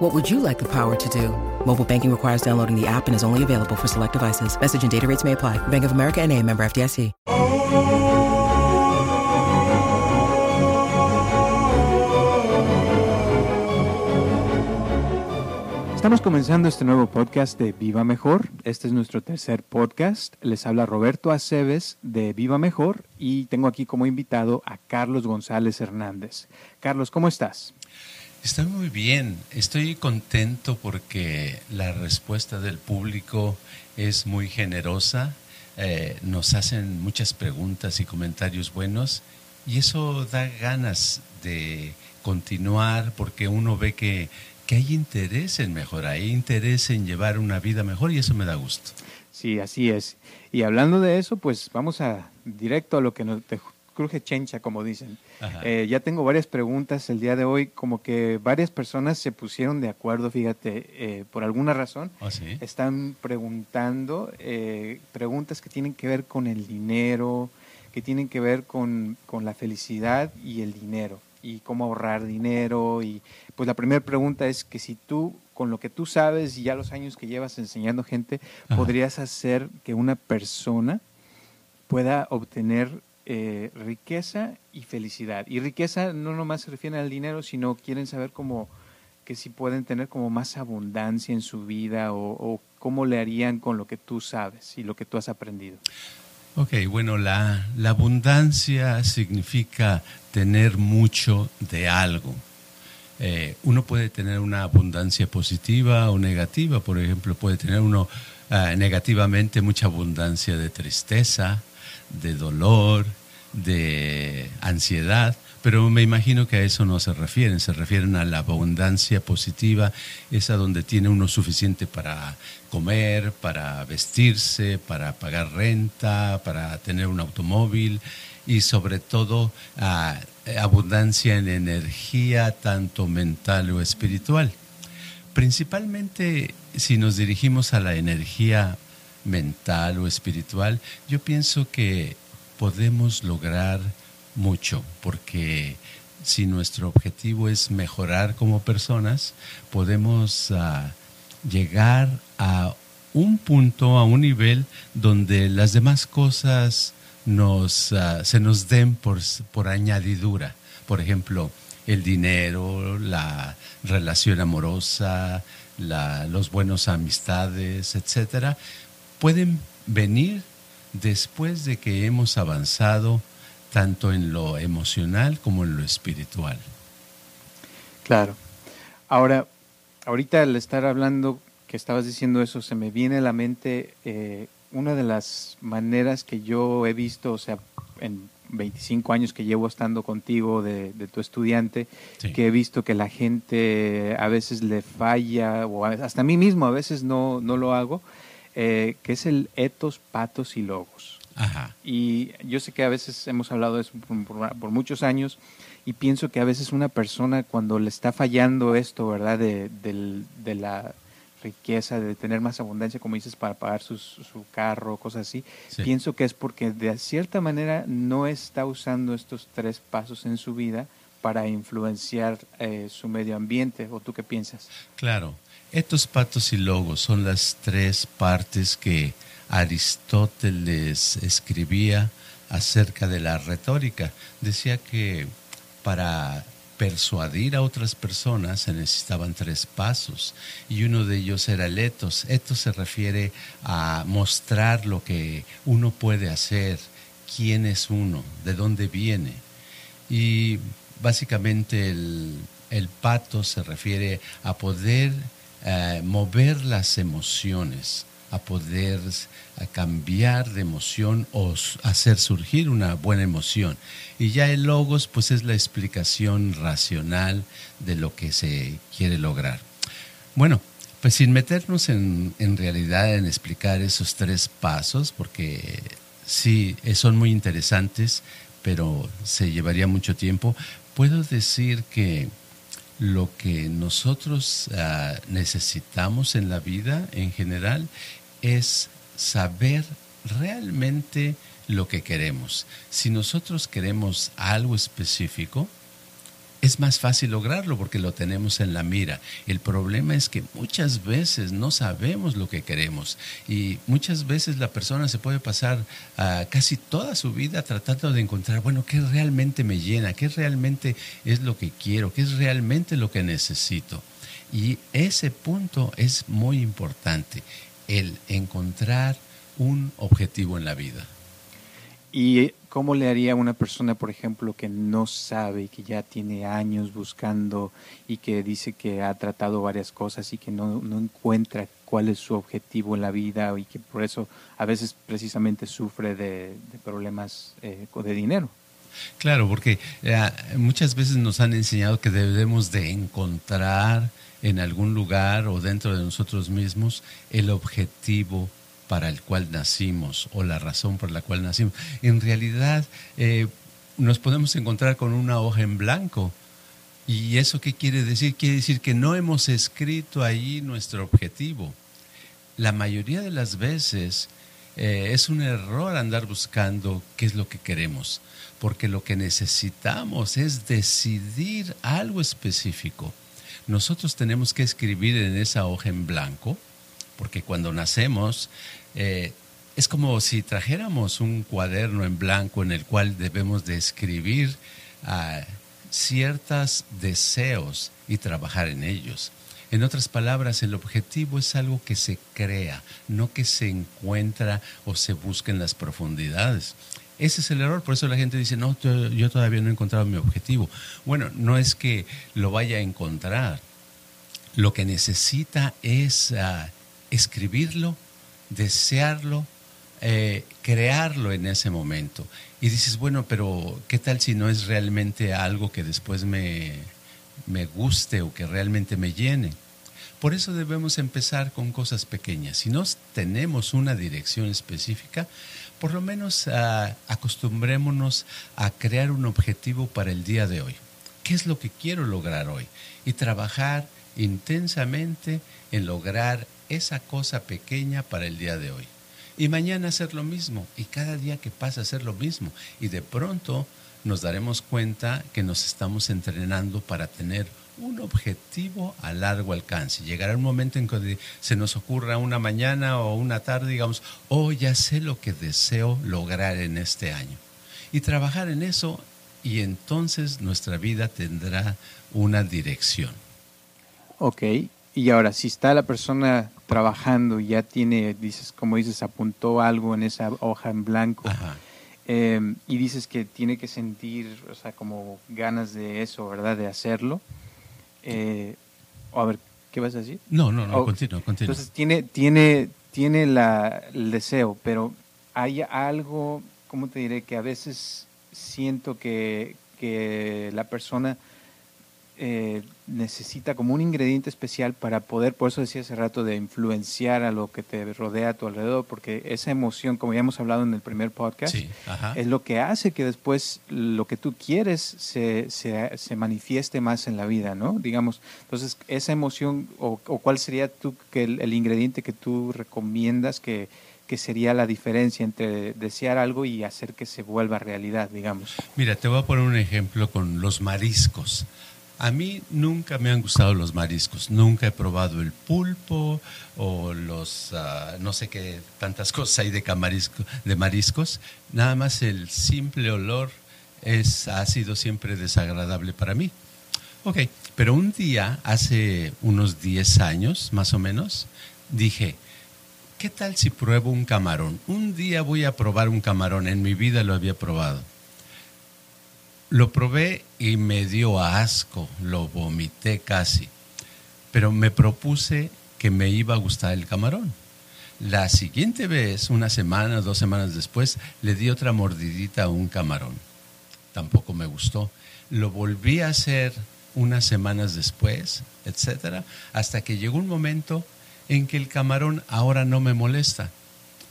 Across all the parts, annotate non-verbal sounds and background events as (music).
What would you like the power to do? Mobile banking requires downloading the app and is only available for select devices. Message and data rates may apply. Bank of America and a member FDIC. Estamos comenzando este nuevo podcast de Viva Mejor. Este es nuestro tercer podcast. Les habla Roberto Aceves de Viva Mejor y tengo aquí como invitado a Carlos González Hernández. Carlos, ¿cómo estás? Estoy muy bien, estoy contento porque la respuesta del público es muy generosa, eh, nos hacen muchas preguntas y comentarios buenos y eso da ganas de continuar porque uno ve que, que hay interés en mejorar, hay interés en llevar una vida mejor y eso me da gusto. Sí, así es. Y hablando de eso, pues vamos a directo a lo que nos, cruje chencha, como dicen. Eh, ya tengo varias preguntas el día de hoy, como que varias personas se pusieron de acuerdo, fíjate, eh, por alguna razón. ¿Ah, sí? Están preguntando eh, preguntas que tienen que ver con el dinero, que tienen que ver con, con la felicidad y el dinero, y cómo ahorrar dinero. Y pues la primera pregunta es que si tú, con lo que tú sabes y ya los años que llevas enseñando gente, Ajá. podrías hacer que una persona pueda obtener eh, riqueza y felicidad. Y riqueza no nomás se refiere al dinero, sino quieren saber cómo que si pueden tener como más abundancia en su vida o, cómo le harían con lo que tú sabes y lo que tú has aprendido. Ok, bueno, la, la abundancia significa tener mucho de algo. Eh, uno puede tener una abundancia positiva o negativa, por ejemplo, puede tener uno ah, negativamente mucha abundancia de tristeza, de dolor, de ansiedad, pero me imagino que a eso no se refieren, se refieren a la abundancia positiva, esa donde tiene uno suficiente para comer, para vestirse, para pagar renta, para tener un automóvil y sobre todo ah, abundancia en energía, tanto mental o espiritual. Principalmente si nos dirigimos a la energía mental o espiritual, yo pienso que podemos lograr mucho, porque si nuestro objetivo es mejorar como personas, podemos ah, llegar a un punto, a un nivel donde las demás cosas nos, ah, se nos den por, por añadidura. Por ejemplo, el dinero, la relación amorosa, la- los buenos amistades, etcétera, pueden venir después de que hemos avanzado tanto en lo emocional como en lo espiritual. Claro. Ahora, ahorita al estar hablando que estabas diciendo eso, se me viene a la mente eh, una de las maneras que yo he visto, o sea, en 25 años que llevo estando contigo de, de tu estudiante, Sí. que he visto que la gente a veces le falla, o hasta a mí mismo a veces no, no lo hago, eh, que es el etos, patos y logos. Ajá. Y yo sé que a veces hemos hablado de eso por, por- por muchos años y pienso que a veces una persona cuando le está fallando esto, ¿verdad? De, de la riqueza, de tener más abundancia, como dices, para pagar sus- su carro, cosas así, Sí. pienso que es porque de cierta manera no está usando estos tres pasos en su vida para influenciar eh, su medio ambiente. ¿O tú qué piensas? Claro, estos patos y logos son las tres partes que Aristóteles escribía acerca de la retórica. Decía que para persuadir a otras personas se necesitaban tres pasos y uno de ellos era el etos. Etos se refiere a mostrar lo que uno puede hacer, quién es uno, de dónde viene. Y básicamente el, el pato se refiere a poder eh, mover las emociones, a poder a cambiar de emoción o hacer surgir una buena emoción. Y ya el logos pues es la explicación racional de lo que se quiere lograr. Bueno, pues sin meternos en, en realidad en explicar esos tres pasos, porque sí, eh, son muy interesantes, pero se llevaría mucho tiempo. Puedo decir que lo que nosotros ah, necesitamos en la vida en general es saber realmente lo que queremos. Si nosotros queremos algo específico, es más fácil lograrlo porque lo tenemos en la mira. El problema es que muchas veces no sabemos lo que queremos y muchas veces la persona se puede pasar ah, casi toda su vida tratando de encontrar, bueno, qué realmente me llena, qué realmente es lo que quiero, qué es realmente lo que necesito. Y ese punto es muy importante, el encontrar un objetivo en la vida. ¿Y cómo le haría a una persona, por ejemplo, que no sabe, que ya tiene años buscando y que dice que ha tratado varias cosas y que no, encuentra cuál es su objetivo en la vida y que por eso a veces precisamente sufre de, problemas eh, de dinero? Claro, porque eh, muchas veces nos han enseñado que debemos de encontrar en algún lugar o dentro de nosotros mismos el objetivo para el cual nacimos o la razón por la cual nacimos. En realidad eh, nos podemos encontrar con una hoja en blanco. ¿Y eso qué quiere decir? Quiere decir que no hemos escrito ahí nuestro objetivo. La mayoría de las veces eh, es un error andar buscando qué es lo que queremos, porque lo que necesitamos es decidir algo específico. Nosotros tenemos que escribir en esa hoja en blanco, porque cuando nacemos eh, es como si trajéramos un cuaderno en blanco en el cual debemos de escribir ah, ciertos deseos y trabajar en ellos. En otras palabras, el objetivo es algo que se crea, no que se encuentra o se busca en las profundidades. Ese es el error, por eso la gente dice, no, yo todavía no he encontrado mi objetivo. Bueno, no es que lo vaya a encontrar, lo que necesita es ah, escribirlo desearlo, eh, crearlo en ese momento. Y dices, bueno, pero ¿qué tal si no es realmente algo que después me, me guste o que realmente me llene? Por eso debemos empezar con cosas pequeñas. Si no tenemos una dirección específica, por lo menos ah, acostumbrémonos a crear un objetivo para el día de hoy. ¿Qué es lo que quiero lograr hoy? Y trabajar intensamente en lograr esa cosa pequeña para el día de hoy. Y mañana hacer lo mismo. Y cada día que pasa hacer lo mismo. Y de pronto nos daremos cuenta que nos estamos entrenando para tener un objetivo a largo alcance. Llegará un momento en que se nos ocurra una mañana o una tarde, digamos, oh, ya sé lo que deseo lograr en este año. Y trabajar en eso y entonces nuestra vida tendrá una dirección. Ok, y ahora, si está la persona trabajando y ya tiene, dices, como dices, apuntó algo en esa hoja en blanco, em, y dices que tiene que sentir, o sea, como ganas de eso, ¿verdad? De hacerlo. Eh, a ver, ¿qué vas a decir? No, no, no, continúa, continúa. Entonces, tiene, tiene, tiene la, el deseo, pero hay algo, ¿cómo te diré? Que a veces siento que, que la persona eh, necesita como un ingrediente especial para poder, por eso decía hace rato, de influenciar a lo que te rodea a tu alrededor, porque esa emoción, como ya hemos hablado en el primer podcast, es lo que hace que después lo que tú quieres se, se, manifieste más en la vida, ¿no? Digamos, entonces esa emoción, o, cuál sería tú, que el, ingrediente que tú recomiendas que, que sería la diferencia entre desear algo y hacer que se vuelva realidad, digamos. Mira, te voy a poner un ejemplo con los mariscos. A mí nunca me han gustado los mariscos, nunca he probado el pulpo o los, ah, no sé qué, tantas (laughs) cosas hay de, de mariscos, nada más el simple olor es, ha sido siempre desagradable para mí. Ok, pero un día, hace unos 10 años más o menos, dije, ¿qué tal si pruebo un camarón? Un día voy a probar un camarón, en mi vida lo había probado. Lo probé y me dio asco, lo vomité casi, pero me propuse que me iba a gustar el camarón. La siguiente vez, una semana, dos semanas después, le di otra mordidita a un camarón. Tampoco me gustó. Lo volví a hacer unas semanas después, etcétera, hasta que llegó un momento en que el camarón ahora no me molesta.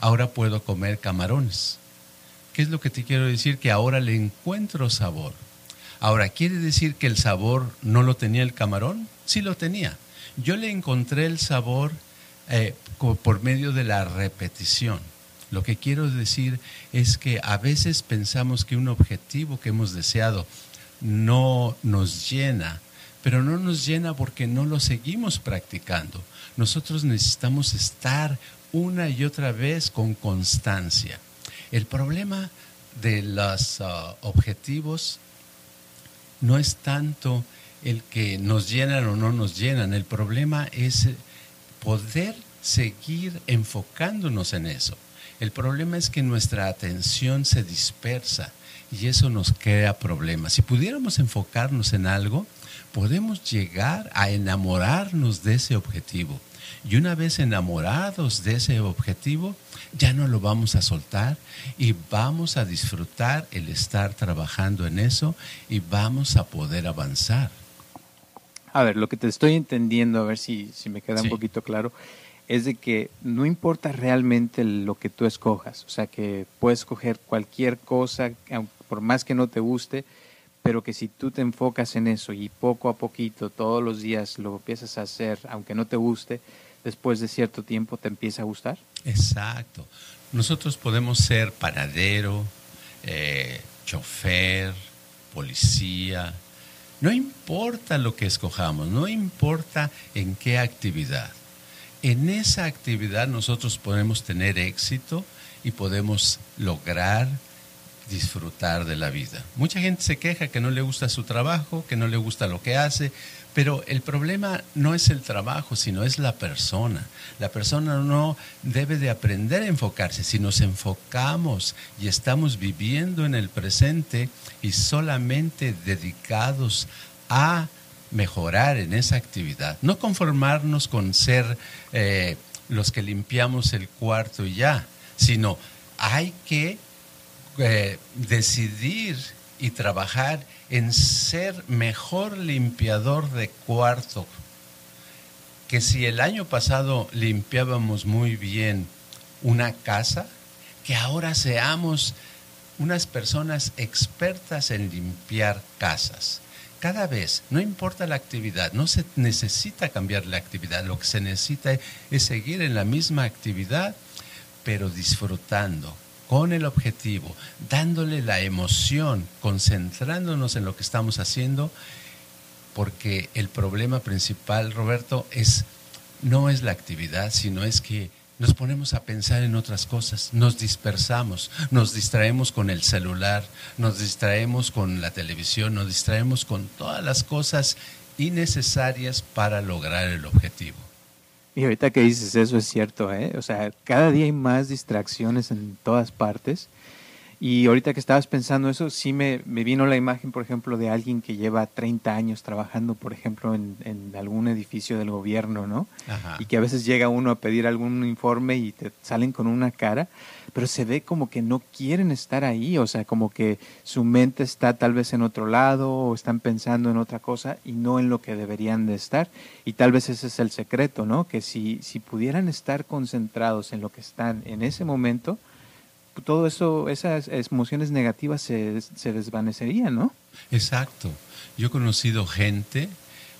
Ahora puedo comer camarones ¿Qué es lo que te quiero decir? Que ahora le encuentro sabor. Ahora, ¿quiere decir que el sabor no lo tenía el camarón? Sí lo tenía. Yo le encontré el sabor eh, por medio de la repetición. Lo que quiero decir es que a veces pensamos que un objetivo que hemos deseado no nos llena, pero no nos llena porque no lo seguimos practicando. Nosotros necesitamos estar una y otra vez con constancia. El problema de los ah, objetivos no es tanto el que nos llenan o no nos llenan, el problema es poder seguir enfocándonos en eso. El problema es que nuestra atención se dispersa y eso nos crea problemas. Si pudiéramos enfocarnos en algo, podemos llegar a enamorarnos de ese objetivo. Y una vez enamorados de ese objetivo, ya no lo vamos a soltar y vamos a disfrutar el estar trabajando en eso y vamos a poder avanzar. A ver, lo que te estoy entendiendo, a ver si, si me queda un poquito claro, es de que no importa realmente lo que tú escojas, o sea que puedes escoger cualquier cosa, por más que no te guste, pero que si tú te enfocas en eso y poco a poquito, todos los días lo empiezas a hacer, aunque no te guste, después de cierto tiempo te empieza a gustar. Exacto. Nosotros podemos ser panadero, eh, chofer, policía, no importa lo que escojamos, no importa en qué actividad. En esa actividad nosotros podemos tener éxito y podemos lograr disfrutar de la vida. Mucha gente se queja que no le gusta su trabajo, que no le gusta lo que hace, pero el problema no es el trabajo, sino es la persona. La persona no debe de aprender a enfocarse. Si nos enfocamos y estamos viviendo en el presente y solamente dedicados a mejorar en esa actividad, no conformarnos con ser eh, los que limpiamos el cuarto y ya, sino hay que eh, decidir y trabajar en ser mejor limpiador de cuarto. Que si el año pasado limpiábamos muy bien una casa, que ahora seamos unas personas expertas en limpiar casas. Cada vez, no importa la actividad, no se necesita cambiar la actividad, lo que se necesita es seguir en la misma actividad, pero disfrutando, con el objetivo, dándole la emoción, concentrándonos en lo que estamos haciendo, porque el problema principal, Roberto, es no es la actividad, sino es que nos ponemos a pensar en otras cosas, nos dispersamos, nos distraemos con el celular, nos distraemos con la televisión, nos distraemos con todas las cosas innecesarias para lograr el objetivo. Y ahorita que dices eso es cierto, ¿eh? O sea, cada día hay más distracciones en todas partes. Y ahorita que estabas pensando eso, sí me, me vino la imagen, por ejemplo, de alguien que lleva 30 años trabajando, por ejemplo, en, en algún edificio del gobierno, ¿no? Y que a veces llega uno a pedir algún informe y te salen con una cara pero se ve como que no quieren estar ahí, o sea, como que su mente está tal vez en otro lado o están pensando en otra cosa y no en lo que deberían de estar. Y tal vez ese es el secreto, ¿no? Que si, si pudieran estar concentrados en lo que están en ese momento, todo eso, esas emociones negativas se, se desvanecerían, ¿no? Exacto. Yo he conocido gente,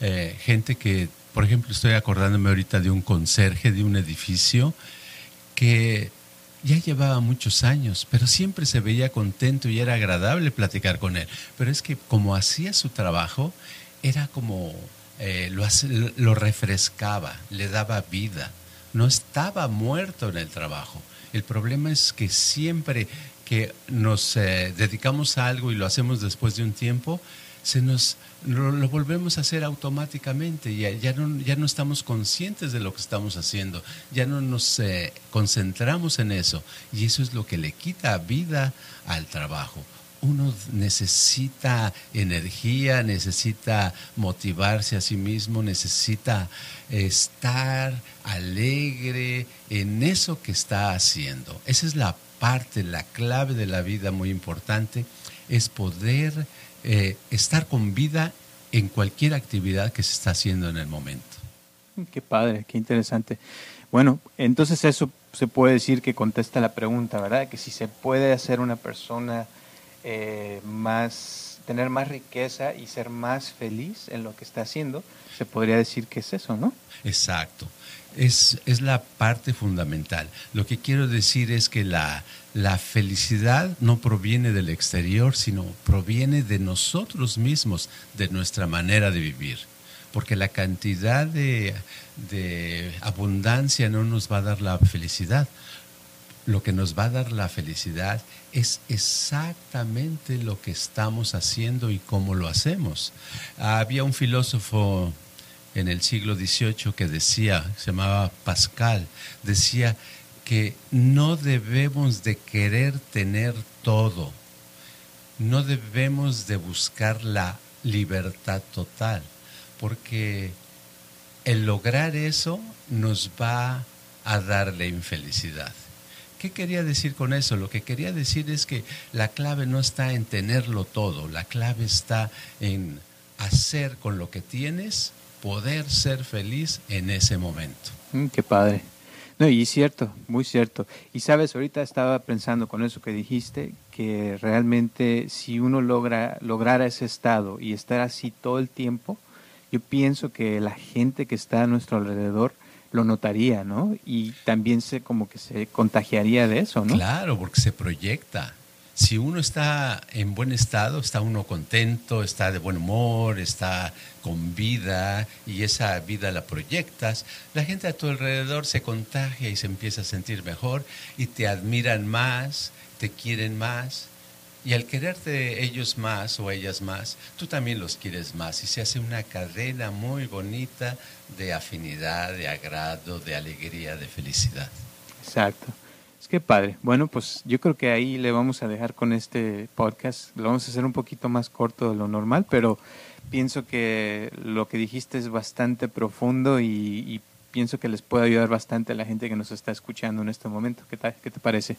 eh, gente que, por ejemplo, estoy acordándome ahorita de un conserje de un edificio que ya llevaba muchos años, pero siempre se veía contento y era agradable platicar con él. Pero es que como hacía su trabajo, era como eh, lo, lo refrescaba, le daba vida. No estaba muerto en el trabajo. El problema es que siempre que nos eh, dedicamos a algo y lo hacemos después de un tiempo, se nos lo, volvemos a hacer automáticamente, ya, ya, no, ya no estamos conscientes de lo que estamos haciendo, ya no nos eh, concentramos en eso. Y eso es lo que le quita vida al trabajo. Uno necesita energía, necesita motivarse a sí mismo, necesita estar alegre en eso que está haciendo. Esa es la parte, la clave de la vida muy importante, es poder eh, estar con vida en cualquier actividad que se está haciendo en el momento. Qué padre, qué interesante. Bueno, entonces eso se puede decir que contesta la pregunta, ¿verdad? Que si se puede hacer una persona eh, más, tener más riqueza y ser más feliz en lo que está haciendo, se podría decir que es eso, ¿no? Exacto. Es, es la parte fundamental. Lo que quiero decir es que la, la felicidad no proviene del exterior, sino proviene de nosotros mismos, de nuestra manera de vivir porque la cantidad de, abundancia no nos va a dar la felicidad. Lo que nos va a dar la felicidad es exactamente lo que estamos haciendo y cómo lo hacemos. Había un filósofo en el siglo XVIII que decía, se llamaba Pascal, decía que no debemos de querer tener todo, no debemos de buscar la libertad total porque el lograr eso nos va a dar la infelicidad. ¿Qué quería decir con eso? Lo que quería decir es que la clave no está en tenerlo todo, la clave está en hacer con lo que tienes, poder ser feliz en ese momento. Mm, qué padre. No, y cierto, muy cierto. Y sabes, ahorita estaba pensando con eso que dijiste, que realmente si uno logra lograr ese estado y estar así todo el tiempo, yo pienso que la gente que está a nuestro alrededor lo notaría, ¿no? Y también se como que se contagiaría de eso, ¿no? Claro, porque se proyecta. Si uno está en buen estado, está uno contento, está de buen humor, está con vida y esa vida la proyectas, la gente a tu alrededor se contagia y se empieza a sentir mejor y te admiran más, te quieren más y al quererte ellos más o ellas más, tú también los quieres más y se hace una cadena muy bonita de afinidad, de agrado, de alegría, de felicidad. Exacto. Es que padre. Bueno, pues yo creo que ahí le vamos a dejar con este podcast. Lo vamos a hacer un poquito más corto de lo normal, pero pienso que lo que dijiste es bastante profundo y, y pienso que les puede ayudar bastante a la gente que nos está escuchando en este momento. ¿Qué, tal, qué te parece?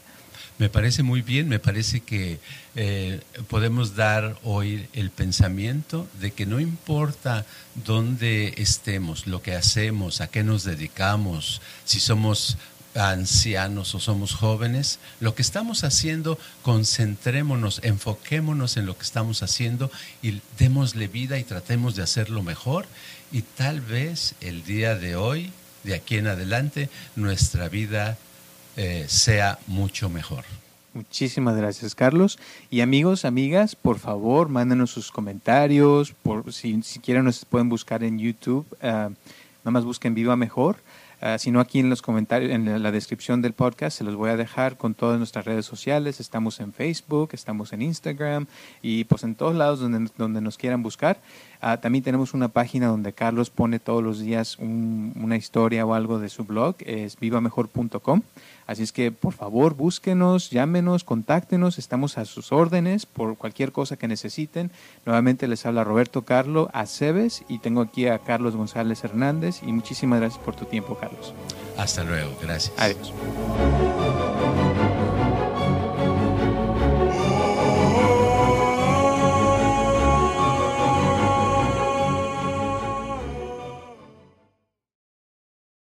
Me parece muy bien, me parece que eh, podemos dar hoy el pensamiento de que no importa dónde estemos, lo que hacemos, a qué nos dedicamos, si somos ancianos o somos jóvenes, lo que estamos haciendo, concentrémonos, enfoquémonos en lo que estamos haciendo y démosle vida y tratemos de hacerlo mejor. Y tal vez el día de hoy de aquí en adelante nuestra vida eh, sea mucho mejor. Muchísimas gracias, Carlos. Y amigos, amigas, por favor, mándenos sus comentarios. Si, si quieren, nos pueden buscar en YouTube. Uh, nada más busquen Viva Mejor. Uh, si no, aquí en los comentarios, en la descripción del podcast, se los voy a dejar con todas nuestras redes sociales. Estamos en Facebook, estamos en Instagram y pues en todos lados donde, donde nos quieran buscar. Ah, también tenemos una página donde Carlos pone todos los días una historia o algo de su blog, es vivamejor.com. Así es que por favor búsquenos, llámenos, contáctenos, estamos a sus órdenes por cualquier cosa que necesiten. Nuevamente les habla Roberto Carlo Aceves y tengo aquí a Carlos González Hernández y muchísimas gracias por tu tiempo, Carlos. Hasta luego, gracias. Adiós.